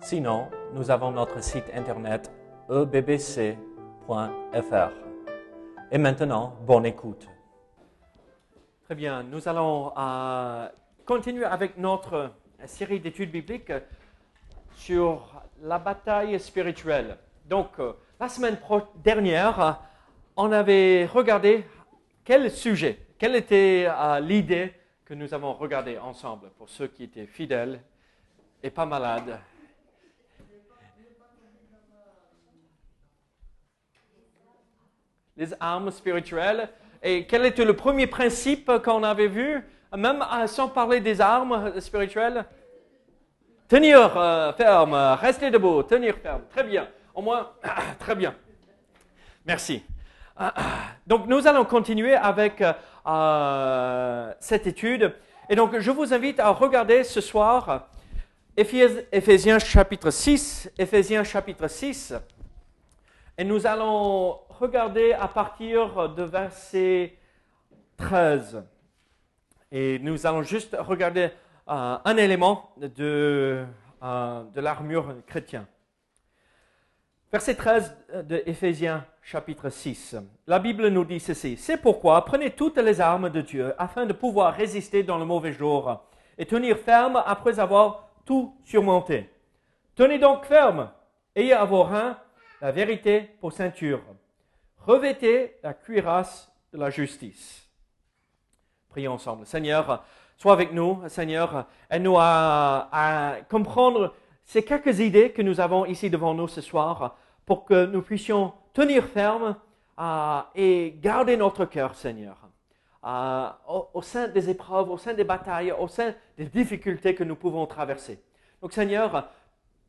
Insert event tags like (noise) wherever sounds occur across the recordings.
Sinon, nous avons notre site internet ebbc.fr. Et maintenant, bonne écoute. Très bien, nous allons euh, continuer avec notre série d'études bibliques sur la bataille spirituelle. Donc, euh, la semaine dernière, on avait regardé quel sujet, quelle était euh, l'idée que nous avons regardé ensemble pour ceux qui étaient fidèles et pas malades les armes spirituelles. Et quel était le premier principe qu'on avait vu, même sans parler des armes spirituelles Tenir euh, ferme, rester debout, tenir ferme. Très bien. Au moins, (coughs) très bien. Merci. (coughs) Donc nous allons continuer avec euh, cette étude. Et donc je vous invite à regarder ce soir Éphésiens chapitre 6, Éphésiens chapitre 6. Et nous allons regarder à partir de verset 13. Et nous allons juste regarder euh, un élément de, euh, de l'armure chrétienne. Verset 13 de Éphésiens chapitre 6. La Bible nous dit ceci. C'est pourquoi prenez toutes les armes de Dieu afin de pouvoir résister dans le mauvais jour et tenir ferme après avoir tout surmonté. Tenez donc ferme. Ayez à vos reins la vérité pour ceinture. Revêtez la cuirasse de la justice. Prions ensemble. Seigneur, sois avec nous, Seigneur. Aide-nous à, comprendre ces quelques idées que nous avons ici devant nous ce soir pour que nous puissions tenir ferme euh, et garder notre cœur, Seigneur. Euh, au, sein des épreuves, au sein des batailles, au sein des difficultés que nous pouvons traverser. Donc Seigneur,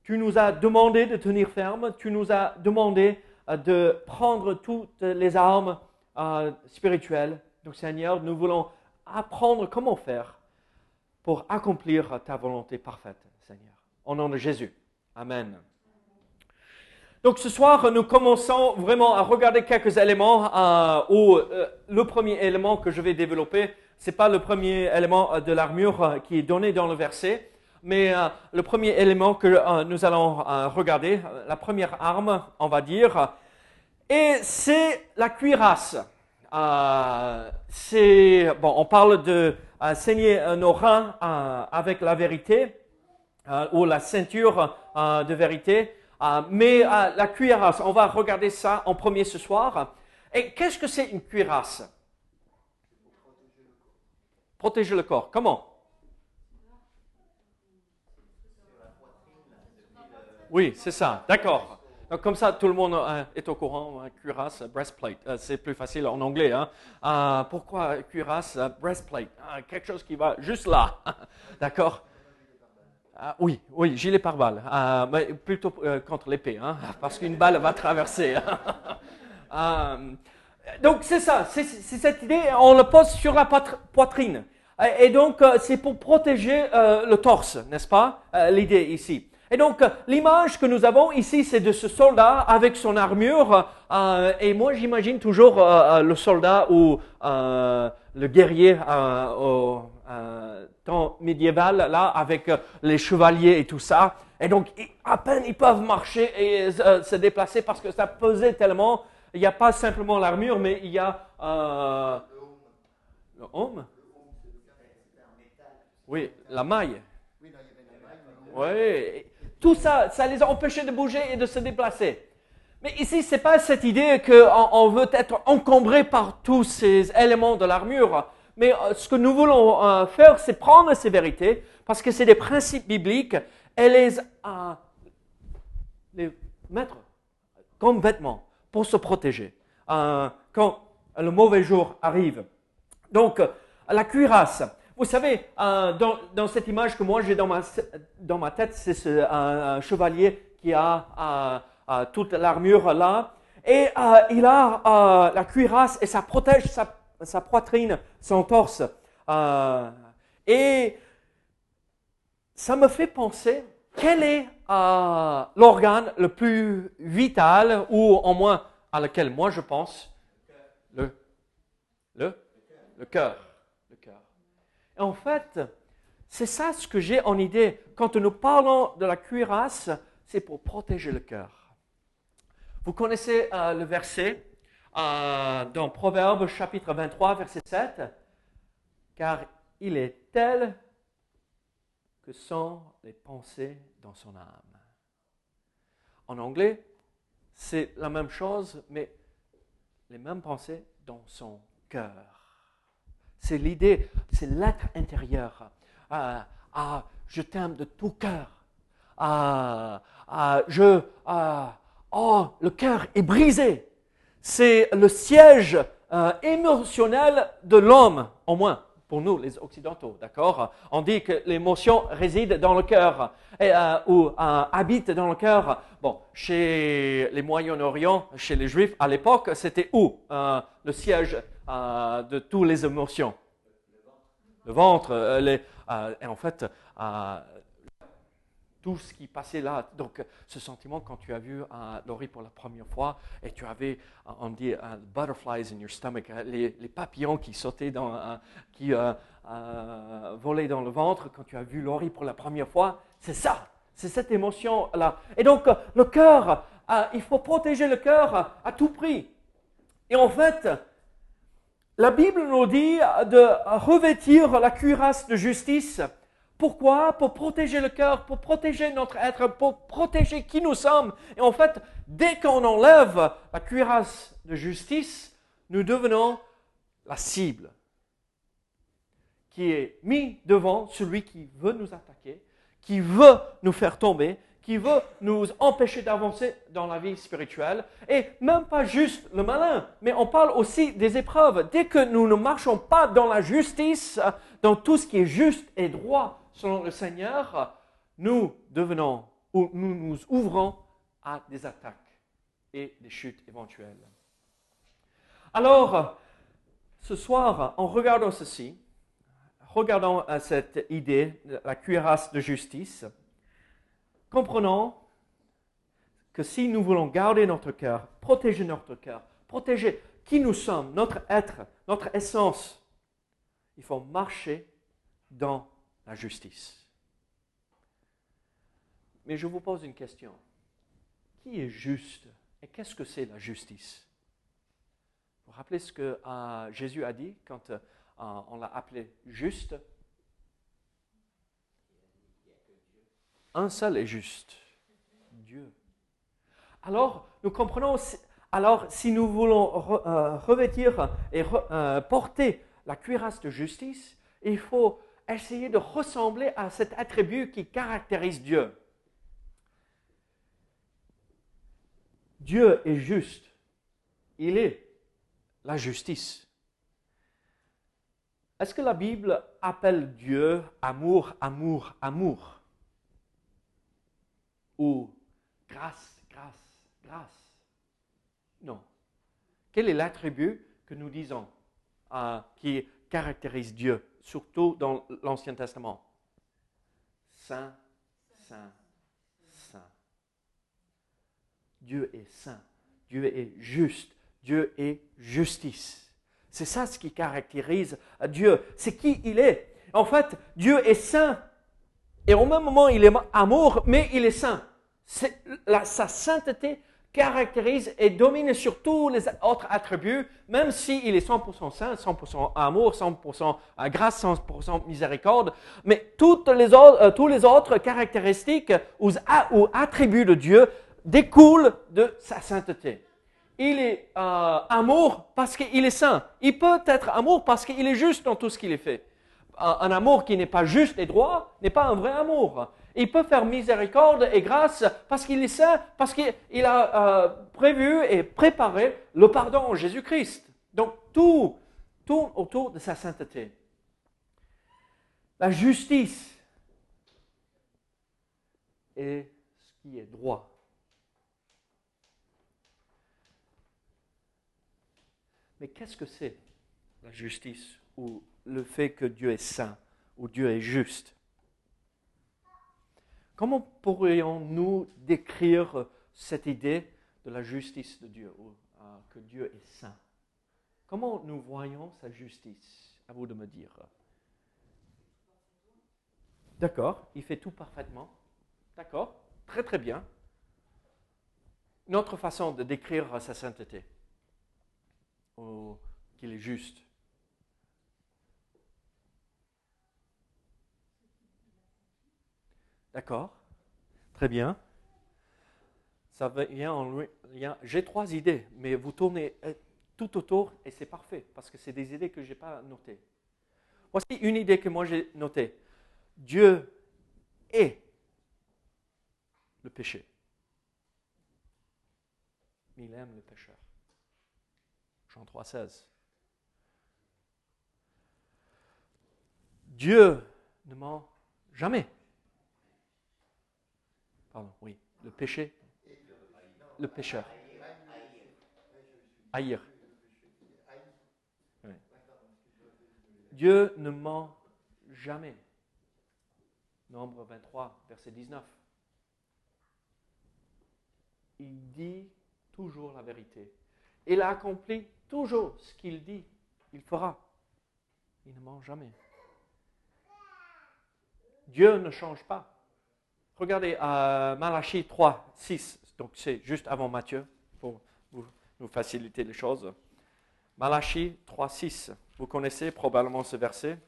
tu nous as demandé de tenir ferme, tu nous as demandé euh, de prendre toutes les armes euh, spirituelles. Donc Seigneur, nous voulons apprendre comment faire pour accomplir ta volonté parfaite, Seigneur. Au nom de Jésus. Amen. Donc ce soir, nous commençons vraiment à regarder quelques éléments euh, où le premier élément que je vais développer, ce n'est pas le premier élément de l'armure qui est donné dans le verset, mais euh, le premier élément que euh, nous allons euh, regarder, la première arme, on va dire, et c'est la cuirasse. c'est bon, on parle de saigner nos reins avec la vérité ou la ceinture de vérité, mais la cuirasse, on va regarder ça en premier ce soir. Et qu'est-ce que c'est une cuirasse? Protéger le corps. Comment? Oui, c'est ça. D'accord. Donc, comme ça, tout le monde euh, est au courant. Euh, cuirasse, breastplate. Euh, c'est plus facile en anglais. Hein. pourquoi cuirasse, breastplate? Quelque chose qui va juste là. (laughs) D'accord Oui, oui, gilet pare-balles. mais plutôt contre l'épée, hein, parce qu'une balle va traverser. (laughs) donc, c'est ça. C'est cette idée. On le pose sur la poitrine. Et donc, c'est pour protéger le torse, n'est-ce pas L'idée ici. Et donc, l'image que nous avons ici, c'est de ce soldat avec son armure. Euh, et moi, j'imagine toujours euh, euh, le soldat ou le guerrier au temps médiéval, là, avec les chevaliers et tout ça. Et donc, à peine ils peuvent marcher et se déplacer parce que ça pesait tellement. Il n'y a pas simplement l'armure, mais il y a le homme. Oui, la maille. Oui, tout ça, ça les a empêchés de bouger et de se déplacer. Mais ici, ce n'est pas cette idée qu'on on veut être encombré par tous ces éléments de l'armure. Mais euh, ce que nous voulons euh, faire, c'est prendre ces vérités, parce que c'est des principes bibliques, et les, euh, les mettre comme vêtements pour se protéger quand le mauvais jour arrive. Donc, la cuirasse. Vous savez, euh, dans, cette image que moi j'ai dans ma, dans ma tête, c'est ce, un, chevalier qui a euh, euh, toute l'armure là. Et il a la cuirasse et ça protège sa, poitrine, son torse. et ça me fait penser quel est l'organe le plus vital, ou au moins à lequel moi je pense? Le, le. Le cœur. En fait, c'est ça ce que j'ai en idée. Quand nous parlons de la cuirasse, c'est pour protéger le cœur. Vous connaissez euh, le verset euh, dans Proverbe chapitre 23, verset 7 Car il est tel que sont les pensées dans son âme. En anglais, c'est la même chose, mais les mêmes pensées dans son cœur. C'est l'idée, c'est l'être intérieur. Ah, ah, je t'aime de tout cœur. Ah, je, ah, oh, le cœur est brisé. C'est le siège euh, émotionnel de l'homme, au moins pour nous, les Occidentaux, d'accord? On dit que l'émotion réside dans le cœur euh, ou euh, habite dans le cœur. Bon, chez les Moyen-Orient, chez les Juifs, à l'époque, c'était où euh, le siège de toutes les émotions Le ventre. Les, et en fait, tout ce qui passait là. Donc, ce sentiment quand tu as vu Laurie pour la première fois et tu avais, on dit, butterflies in your stomach, les, papillons qui sautaient dans, qui euh, euh, volaient dans le ventre quand tu as vu Laurie pour la première fois, c'est ça, c'est cette émotion-là. Et donc, le cœur, euh, il faut protéger le cœur à tout prix. Et en fait, la Bible nous dit de revêtir la cuirasse de justice pourquoi? Pour protéger le cœur, pour protéger notre être, pour protéger qui nous sommes. Et en fait, dès qu'on enlève la cuirasse de justice, nous devenons la cible qui est mis devant celui qui veut nous attaquer, qui veut nous faire tomber, qui veut nous empêcher d'avancer dans la vie spirituelle. Et même pas juste le malin, mais on parle aussi des épreuves. Dès que nous ne marchons pas dans la justice, dans tout ce qui est juste et droit, selon le Seigneur, nous devenons ou nous nous ouvrons à des attaques et des chutes éventuelles. Alors, ce soir, en regardant ceci, regardant euh, cette idée, la cuirasse de justice, comprenons que si nous voulons garder notre cœur, protéger notre cœur, protéger qui nous sommes, notre être, notre essence, il faut marcher dans la justice. Mais je vous pose une question. Qui est juste et qu'est-ce que c'est la justice? Vous vous rappelez ce que euh, Jésus a dit quand euh, on l'a appelé juste? Un seul est juste, Dieu. Alors, nous comprenons, alors si nous voulons euh, revêtir et porter la cuirasse de justice, il faut essayer de ressembler à cet attribut qui caractérise Dieu. Dieu est juste. Il est la justice. Est-ce que la Bible appelle Dieu amour, amour, amour? Ou grâce, grâce, grâce Non. Quel est l'attribut que nous disons euh, qui caractérise Dieu surtout dans l'Ancien Testament? Saint, saint, saint. Dieu est saint. Dieu est juste. Dieu est justice. C'est ça ce qui caractérise Dieu. C'est qui il est. En fait, Dieu est saint. Et au même moment, il est amour, mais il est saint. Sa sainteté caractérise et domine sur tous les autres attributs, même s'il est 100% saint, 100% amour, 100% grâce, 100% miséricorde. Mais toutes les autres, euh, tous les autres caractéristiques ou, ou, attributs de Dieu découlent de sa sainteté. Il est euh, amour parce qu'il est saint. Il peut être amour parce qu'il est juste dans tout ce qu'il est fait. un amour qui n'est pas juste et droit n'est pas un vrai amour. Il peut faire miséricorde et grâce parce qu'il est saint, parce qu'il a euh, prévu et préparé le pardon en Jésus-Christ. Donc tout tourne autour de sa sainteté. la justice et ce qui est droit. Mais qu'est-ce que c'est la justice ou le fait que Dieu est saint ou Dieu est juste? Comment pourrions-nous décrire cette idée de la justice de Dieu, ou, euh, que Dieu est saint? Comment nous voyons sa justice? À vous de me dire. D'accord, il fait tout parfaitement. D'accord, très très bien. Une autre façon de décrire sa sainteté, ou qu'il est juste. D'accord, très bien. Ça vient en J'ai trois idées, mais vous tournez euh, tout autour et c'est parfait parce que c'est des idées que je n'ai pas notées. Voici une idée que moi j'ai notée. Dieu est le péché. Il aime le pécheur. Jean 3, 16. Dieu ne ment jamais. Oui, le péché. Le pécheur. Haïr. Dieu ne ment jamais. Nombre 23, verset 19. Il dit toujours la vérité. Il accomplit toujours ce qu'il dit. Il fera. Il ne ment jamais. Dieu ne change pas. Regardez à Malachie 3, 6. Donc c'est juste avant Matthieu pour vous, faciliter les choses. Malachie 3, 6. Vous connaissez probablement ce verset.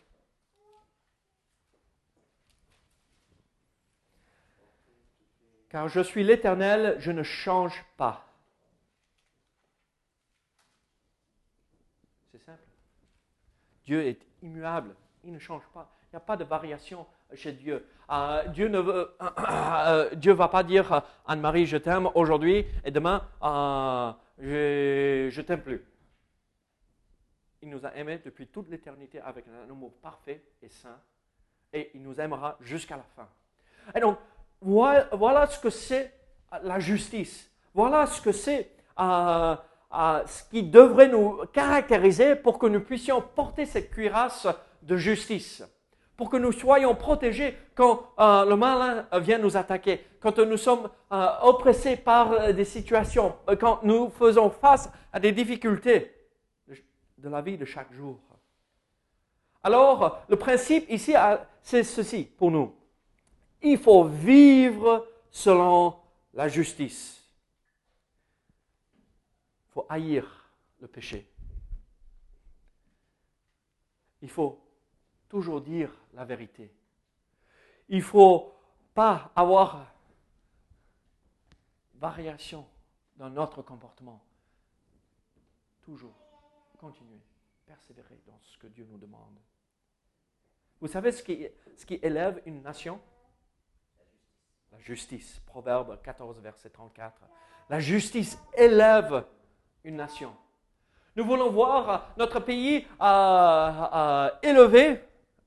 car je suis l'Éternel, je ne change pas. C'est simple. Dieu est immuable, il ne change pas. Il n'y a pas de variation chez Dieu. Euh, Dieu ne veut, (coughs) euh, Dieu va pas dire Anne-Marie, je t'aime aujourd'hui et demain, euh, je ne t'aime plus. Il nous a aimés depuis toute l'éternité avec un amour parfait et saint et il nous aimera jusqu'à la fin. Et donc, voilà, ce que c'est la justice. Voilà ce que c'est euh, euh, ce qui devrait nous caractériser pour que nous puissions porter cette cuirasse de justice. Pour que nous soyons protégés quand euh, le malin vient nous attaquer, quand nous sommes oppressés par des situations, quand nous faisons face à des difficultés de la vie de chaque jour. Alors, le principe ici, c'est ceci pour nous il faut vivre selon la justice. Il faut haïr le péché. Il faut toujours dire la vérité. Il ne faut pas avoir variation dans notre comportement. Toujours continuer, persévérer dans ce que Dieu nous demande. Vous savez ce qui, ce qui élève une nation? La justice. Proverbe 14, verset 34. La justice élève une nation. Nous voulons voir notre pays euh, élevé,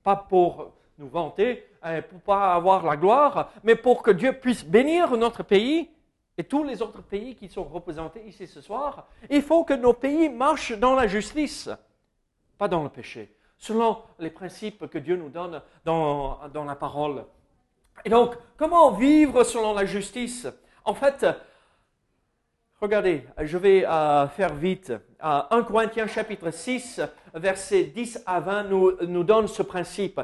pas pour nous vanter, euh, pour pas avoir la gloire, mais pour que Dieu puisse bénir notre pays et tous les autres pays qui sont représentés ici ce soir. Il faut que nos pays marchent dans la justice, pas dans le péché, selon les principes que Dieu nous donne dans, dans la parole. Et donc, comment vivre selon la justice? En fait, regardez, je vais euh, faire vite. 1 euh, Corinthiens chapitre 6, versets 10 à 20 nous, nous donne ce principe.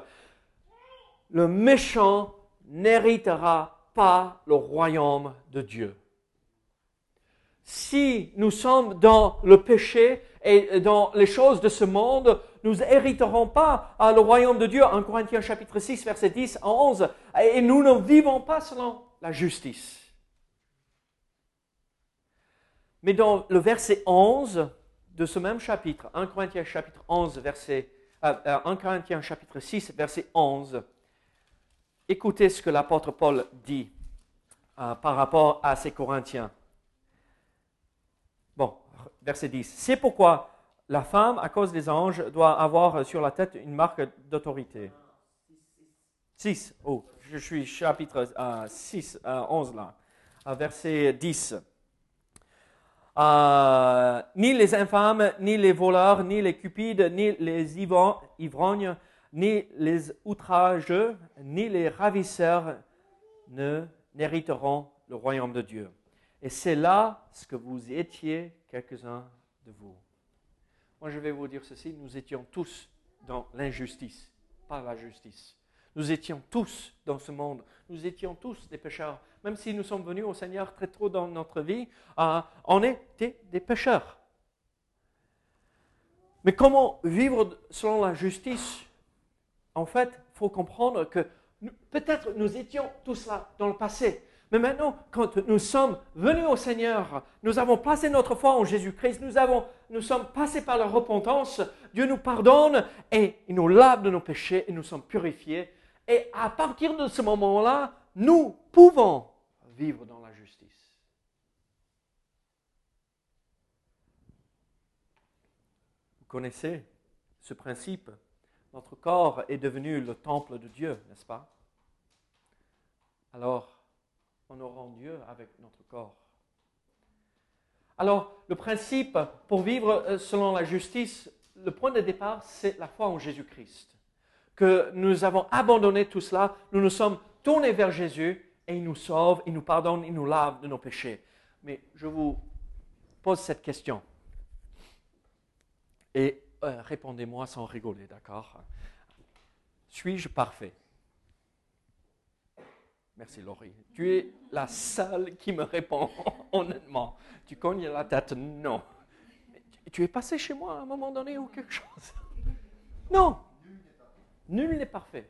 Le méchant n'héritera pas le royaume de Dieu. Si nous sommes dans le péché et dans les choses de ce monde, nous hériterons pas le royaume de Dieu, en Corinthiens chapitre 6, verset 10 à 11, et nous ne vivons pas selon la justice. Mais dans le verset 11 de ce même chapitre, 1 Corinthiens chapitre 11, verset, 1 euh, euh, Corinthiens chapitre 6, verset 11, écoutez ce que l'apôtre Paul dit euh, par rapport à ces Corinthiens. Bon, verset 10. C'est pourquoi la femme, à cause des anges, doit avoir sur la tête une marque d'autorité. 6. Oh, je suis chapitre 6, 11 là, verset 10. Ni les infâmes, ni les voleurs, ni les cupides, ni les ivrognes, ni les outrageux, ni les ravisseurs ne n'hériteront le royaume de Dieu. Et c'est là ce que vous étiez, quelques-uns de vous. Moi, je vais vous dire ceci, nous étions tous dans l'injustice, pas la justice. Nous étions tous dans ce monde, nous étions tous des pécheurs. Même si nous sommes venus au Seigneur très tôt dans notre vie, euh, on était des pécheurs. Mais comment vivre selon la justice? En fait, il faut comprendre que peut-être nous étions tous là dans le passé, mais maintenant, quand nous sommes venus au Seigneur, nous avons placé notre foi en Jésus-Christ, nous sommes passés par la repentance, Dieu nous pardonne et il nous lave de nos péchés et nous sommes purifiés. Et à partir de ce moment-là, nous pouvons vivre dans la justice. Vous connaissez ce principe? Notre corps est devenu le temple de Dieu, n'est-ce pas? Alors, honorant Dieu avec notre corps. Alors, le principe pour vivre euh, selon la justice, le point de départ, c'est la foi en Jésus-Christ. Que nous avons abandonné tout cela, nous nous sommes tournés vers Jésus et il nous sauve, il nous pardonne, il nous lave de nos péchés. Mais je vous pose cette question. Et euh, répondez-moi sans rigoler, d'accord? Suis-je parfait? Merci Laurie. Tu es la seule qui me répond (laughs) honnêtement. Tu cognes la tête, non. Tu es passé chez moi à un moment donné ou quelque chose? Non. Nul n'est parfait.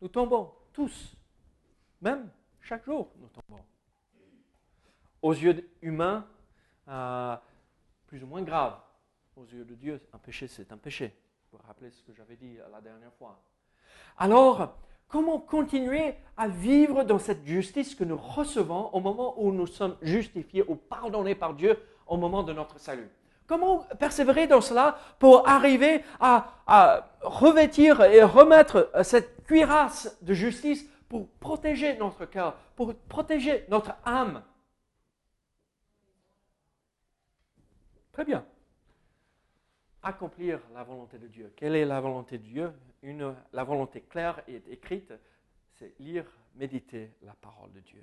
Nous tombons tous. Même chaque jour, nous tombons. Aux yeux humains, euh, plus ou moins grave. Aux yeux de Dieu, un péché, c'est un péché. Vous vous rappelez ce que j'avais dit la dernière fois. Alors, Comment continuer à vivre dans cette justice que nous recevons au moment où nous sommes justifiés ou pardonnés par Dieu au moment de notre salut? Comment persévérer dans cela pour arriver à, revêtir et remettre cette cuirasse de justice pour protéger notre cœur, pour protéger notre âme? Très bien. Accomplir la volonté de Dieu. Quelle est la volonté de Dieu? La volonté claire et écrite, c'est lire, méditer la parole de Dieu.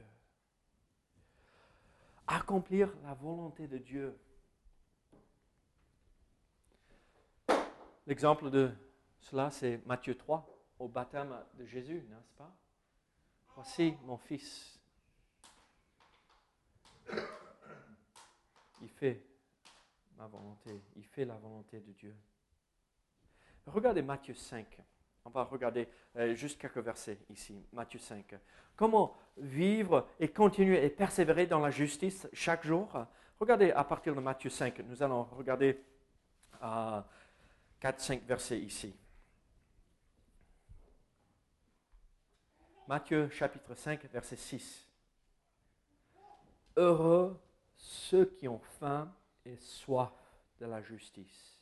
Accomplir la volonté de Dieu. L'exemple de cela, c'est Matthieu 3, au baptême de Jésus, n'est-ce pas? Voici mon fils. Il fait ma volonté, il fait la volonté de Dieu. Regardez Matthieu 5. On va regarder euh, juste quelques versets ici, Matthieu 5. Comment vivre et continuer et persévérer dans la justice chaque jour? Regardez à partir de Matthieu 5. Nous allons regarder euh, 4-5 versets ici. Matthieu chapitre 5, verset 6. Heureux ceux qui ont faim et soif de la justice,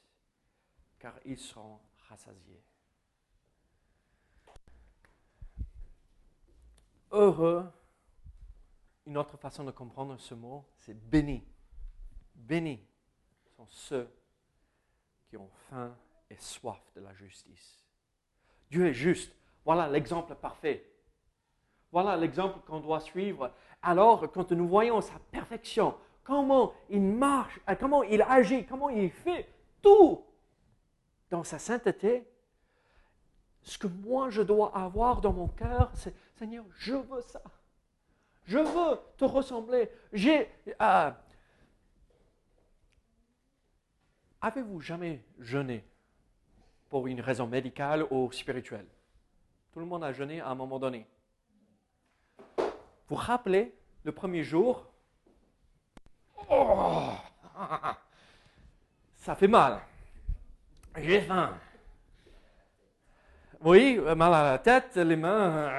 car ils seront rassasiés. heureux, une autre façon de comprendre ce mot, c'est béni. Béni sont ceux qui ont faim et soif de la justice. Dieu est juste. Voilà l'exemple parfait. Voilà l'exemple qu'on doit suivre. Alors, quand nous voyons sa perfection, comment il marche, euh, comment il agit, comment il fait tout dans sa sainteté, ce que moi je dois avoir dans mon cœur, c'est Seigneur, je veux ça. Je veux te ressembler. J'ai. Euh, avez-vous jamais jeûné? Pour une raison médicale ou spirituelle Tout le monde a jeûné à un moment donné. Vous rappelez le premier jour? Oh, Ça fait mal. J'ai faim. Oui, mal à la tête, les mains,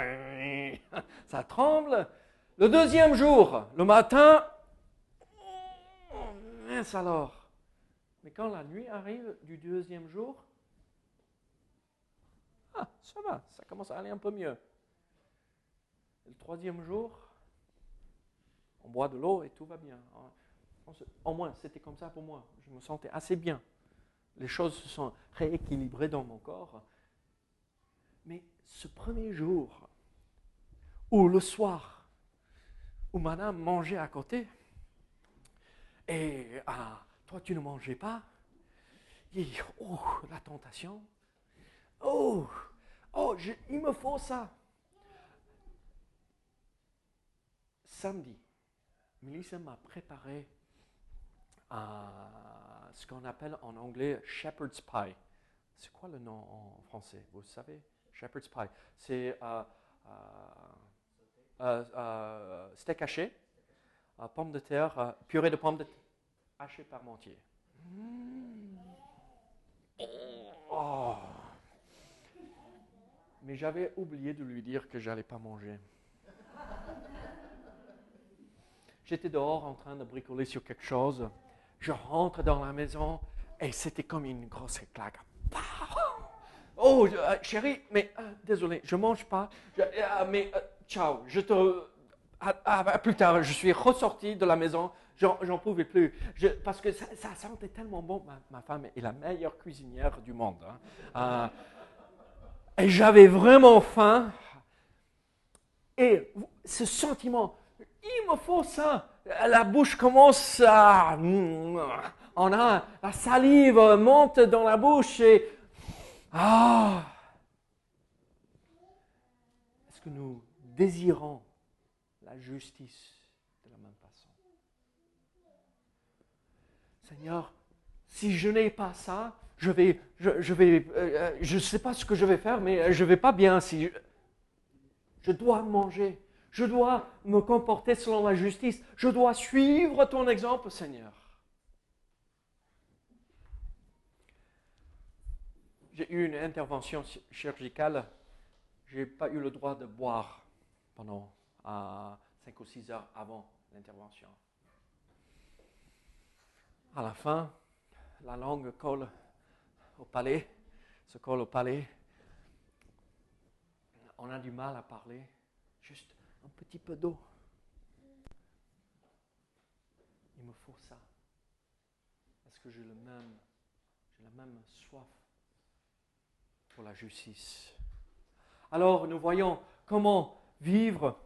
ça tremble. Le deuxième jour, le matin, mince alors. Mais quand la nuit arrive du deuxième jour, ah, ça va, ça commence à aller un peu mieux. Le troisième jour, on boit de l'eau et tout va bien. Au moins, c'était comme ça pour moi. Je me sentais assez bien. Les choses se sont rééquilibrées dans mon corps. Mais ce premier jour, ou le soir, où madame mangeait à côté, et ah, toi tu ne mangeais pas, et oh, la tentation, oh, oh, il me faut ça. Samedi, Melissa m'a préparé ce qu'on appelle en anglais shepherd's pie. C'est quoi le nom en français? Vous savez? Shepherd's pie. C'est euh, euh, euh, steak haché, pommes de terre, purée de pommes de terre hachée parmentier. Mmh. Oh. Mais j'avais oublié de lui dire que j'allais pas manger. J'étais dehors en train de bricoler sur quelque chose. Je rentre dans la maison et c'était comme une grosse claque. Oh, euh, chérie, mais euh, désolé, je mange pas. Euh, mais ciao, je te. Plus tard, je suis ressorti de la maison. J'en pouvais plus. parce que ça, sentait tellement bon. Ma, femme est la meilleure cuisinière du monde. Hein. Et j'avais vraiment faim. Et ce sentiment, il me faut ça. La bouche commence à... On a la salive monte dans la bouche et... Ah Est-ce que nous désirons la justice de la même façon? Seigneur, si je n'ai pas ça, je vais, je, vais, euh, je ne sais pas ce que je vais faire, mais je ne vais pas bien si je dois manger. Je dois me comporter selon la justice. Je dois suivre ton exemple, Seigneur. J'ai eu une intervention chirurgicale. Je n'ai pas eu le droit de boire pendant 5 ou 6 heures avant l'intervention. À la fin, la langue colle au palais, se colle au palais. On a du mal à parler. Juste un petit peu d'eau. Il me faut ça. Parce que j'ai le même, j'ai la même soif pour la justice? Alors nous voyons comment vivre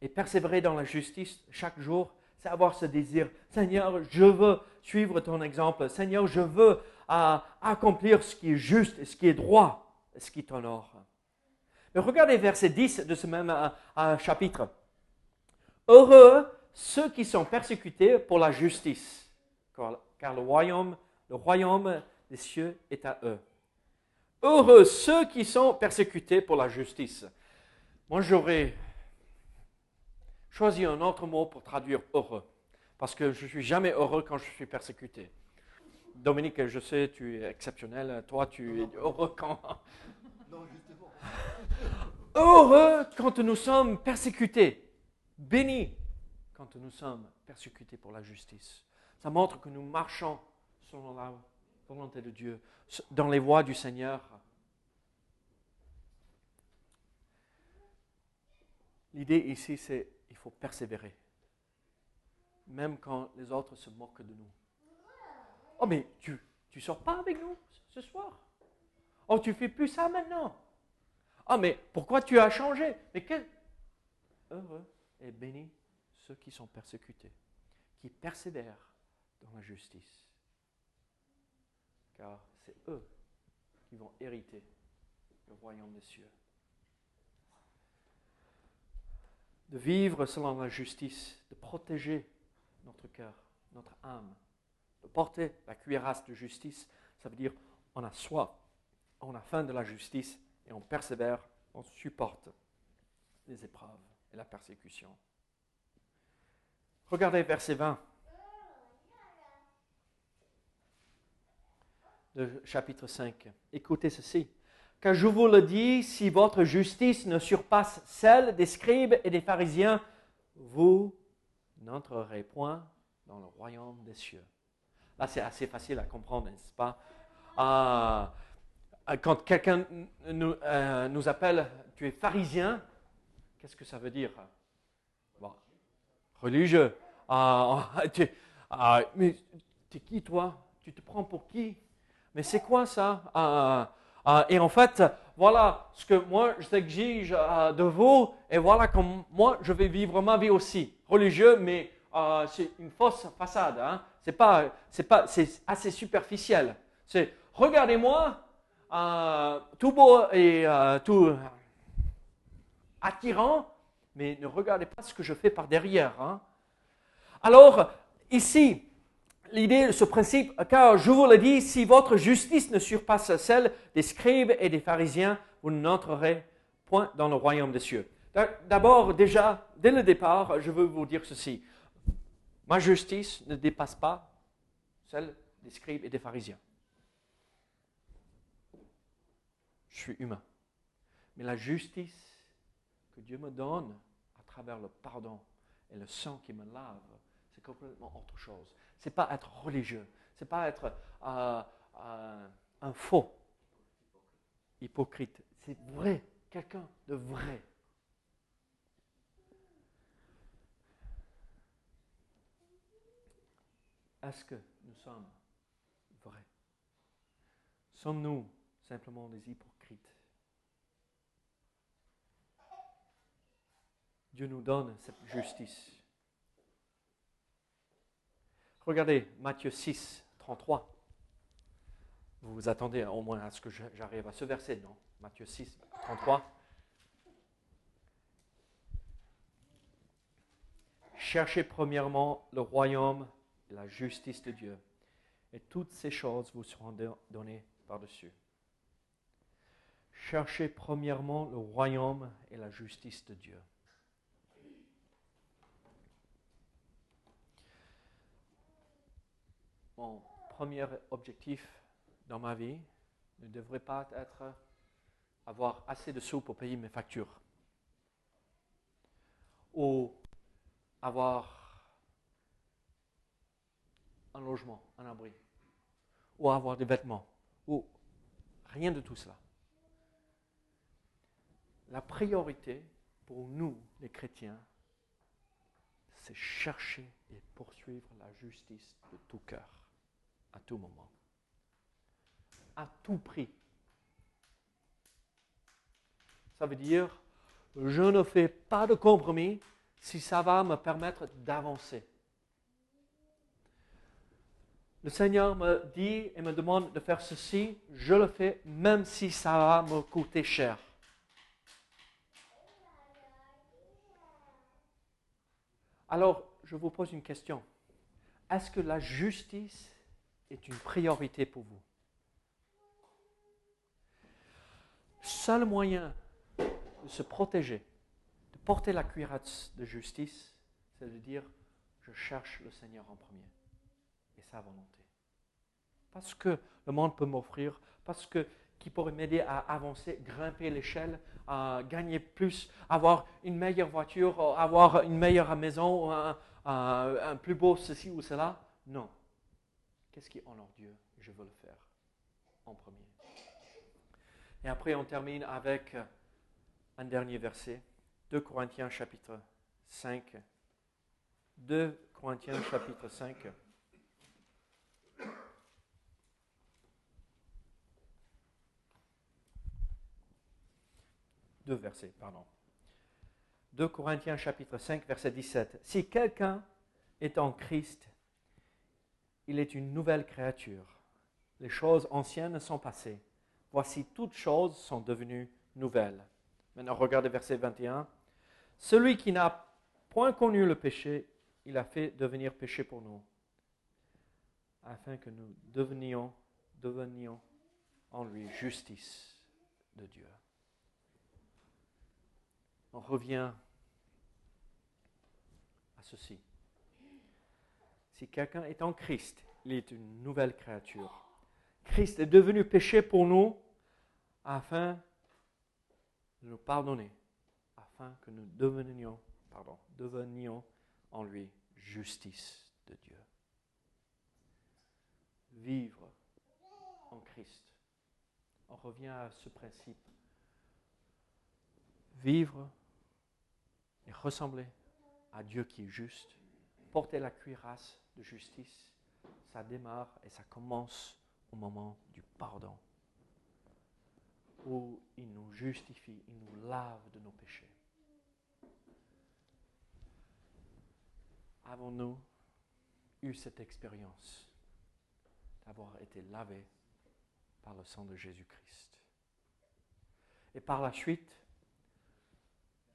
et persévérer dans la justice chaque jour, c'est avoir ce désir. Seigneur, je veux suivre ton exemple. Seigneur, je veux euh, accomplir ce qui est juste ce qui est droit ce qui t'honore regardez verset 10 de ce même euh, chapitre. Heureux ceux qui sont persécutés pour la justice, car, le, royaume, le royaume des cieux est à eux. Heureux ceux qui sont persécutés pour la justice. Moi, j'aurais choisi un autre mot pour traduire heureux, parce que je ne suis jamais heureux quand je suis persécuté. Dominique, je sais, tu es exceptionnel. Toi, tu es heureux quand. (laughs) Non, justement. (laughs) Heureux quand nous sommes persécutés. Bénis quand nous sommes persécutés pour la justice. Ça montre que nous marchons selon la volonté de Dieu, dans les voies du Seigneur. L'idée ici, c'est il faut persévérer, même quand les autres se moquent de nous. Oh, mais tu ne sors pas avec nous ce soir? Oh, tu fais plus ça maintenant? Ah, mais pourquoi tu as changé? Mais quel? Heureux et béni ceux qui sont persécutés, qui persévèrent dans la justice. Car c'est eux qui vont hériter le royaume des cieux. De vivre selon la justice, de protéger notre cœur, notre âme, de porter la cuirasse de justice, ça veut dire on a soif, on a faim de la justice et on persévère, on supporte les épreuves et la persécution. Regardez verset 20 de chapitre 5. Écoutez ceci. Car je vous le dis, si votre justice ne surpasse celle des scribes et des pharisiens, vous n'entrerez point dans le royaume des cieux. Là, c'est assez facile à comprendre, n'est-ce pas? Ah, euh, quand quelqu'un nous, euh, nous appelle, tu es pharisien, qu'est-ce que ça veut dire? Religieux. Ah, (laughs) tu- ah, mais t'es qui toi? Tu te prends pour qui? Mais c'est quoi ça? Et en fait, voilà ce que moi j'exige de vous, et voilà comme moi je vais vivre ma vie aussi. Religieux, mais c'est une fausse façade. Hein. C'est pas, c'est pas, c'est assez superficiel. C'est regardez-moi, euh, tout beau et euh, tout attirant, mais ne regardez pas ce que je fais par derrière. hein. Alors, ici, l'idée, ce principe, car je vous le dis, si votre justice ne surpasse celle des scribes et des pharisiens, vous n'entrerez point dans le royaume des cieux. D'a- D'abord, déjà, dès le départ, je veux vous dire ceci. Ma justice ne dépasse pas celle des scribes et des pharisiens. Je suis humain. Mais la justice que Dieu me donne à travers le pardon et le sang qui me lave, c'est complètement autre chose. C'est pas être religieux. C'est pas être euh, euh, un faux hypocrite. C'est vrai, quelqu'un de vrai. Est-ce que nous sommes vrais Sommes-nous simplement des hypocrites? Dieu nous donne cette justice. Regardez Matthieu 6, 33. Vous vous attendez au moins à ce que j'arrive à ce verset, non? Matthieu 6, 33. Cherchez premièrement le royaume la justice de Dieu, et toutes ces choses vous seront don- données par-dessus. Cherchez premièrement le royaume et la justice de Dieu. Mon premier objectif dans ma vie ne devrait pas être avoir assez de sous pour payer mes factures ou avoir un logement, un abri, ou avoir des vêtements, ou rien de tout cela. La priorité pour nous, les chrétiens, c'est chercher et poursuivre la justice de tout cœur, à tout moment, à tout prix. Ça veut dire, je ne fais pas de compromis si ça va me permettre d'avancer. Le Seigneur me dit et me demande de faire ceci, je le fais même si ça va me coûter cher. Alors, je vous pose une question. Est-ce que la justice est une priorité pour vous? Seul moyen de se protéger, de porter la cuirasse de justice, c'est de dire, je cherche le Seigneur en premier et sa volonté. Parce que le monde peut m'offrir, parce que qui pourrait m'aider à avancer, grimper l'échelle, à gagner plus, avoir une meilleure voiture, avoir une meilleure maison, un, un- un plus beau ceci ou cela. Non. Qu'est-ce qui honore Dieu? Je veux le faire en premier. Et après, on termine avec un dernier verset, 2 Corinthiens chapitre 5. 2 Corinthiens chapitre 5. Deux versets, pardon. 2 Corinthiens chapitre 5, verset 17. Si quelqu'un est en Christ, il est une nouvelle créature. Les choses anciennes sont passées. Voici toutes choses sont devenues nouvelles. Maintenant, regardez verset 21. Celui qui n'a point connu le péché, il a fait devenir péché pour nous, afin que nous devenions, devenions en lui justice de Dieu. On revient à ceci. Si quelqu'un est en Christ, il est une nouvelle créature. Christ est devenu péché pour nous afin de nous pardonner, afin que nous devenions, pardon, devenions en lui justice de Dieu. Vivre en Christ, on revient à ce principe. Vivre et ressembler à Dieu qui est juste, porter la cuirasse de justice, ça démarre et ça commence au moment du pardon, où il nous justifie, il nous lave de nos péchés. Avons-nous eu cette expérience d'avoir été lavé par le sang de Jésus-Christ? Et par la suite,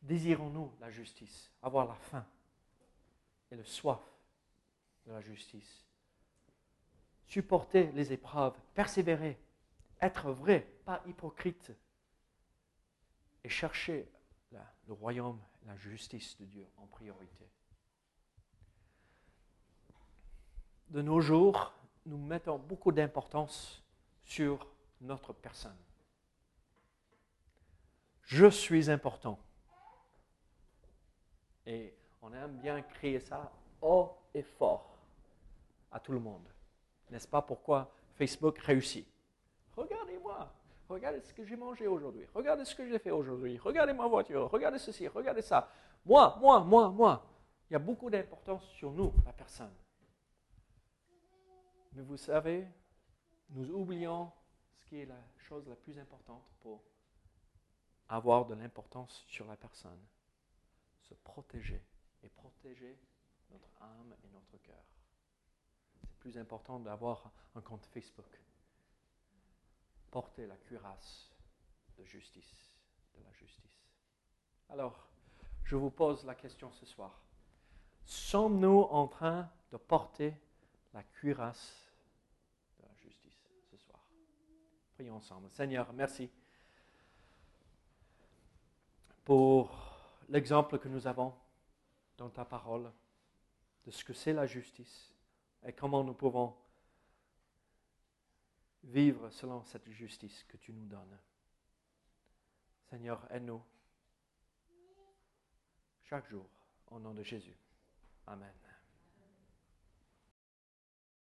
désirons-nous la justice, avoir la faim et le soif de la justice? Supporter les épreuves, persévérer, être vrai, pas hypocrite, et chercher le royaume, la justice de Dieu en priorité. De nos jours, nous mettons beaucoup d'importance sur notre personne. Je suis important. Et on aime bien crier ça haut et fort à tout le monde. N'est-ce pas pourquoi Facebook réussit? Regardez-moi, regardez ce que j'ai mangé aujourd'hui, regardez ce que j'ai fait aujourd'hui, regardez ma voiture, regardez ceci, regardez ça. Moi, moi, moi, moi. Il y a beaucoup d'importance sur nous, la personne. Mais vous savez, nous oublions ce qui est la chose la plus importante pour avoir de l'importance sur la personne. Protéger et protéger notre âme et notre cœur plus important d'avoir un compte Facebook. Porter la cuirasse de justice, de la justice. Alors, je vous pose la question ce soir. Sommes-nous en train de porter la cuirasse de la justice ce soir? Prions ensemble. Seigneur, merci pour l'exemple que nous avons dans ta parole de ce que c'est la justice et comment nous pouvons vivre selon cette justice que tu nous donnes. Seigneur, aide-nous chaque jour au nom de Jésus. Amen.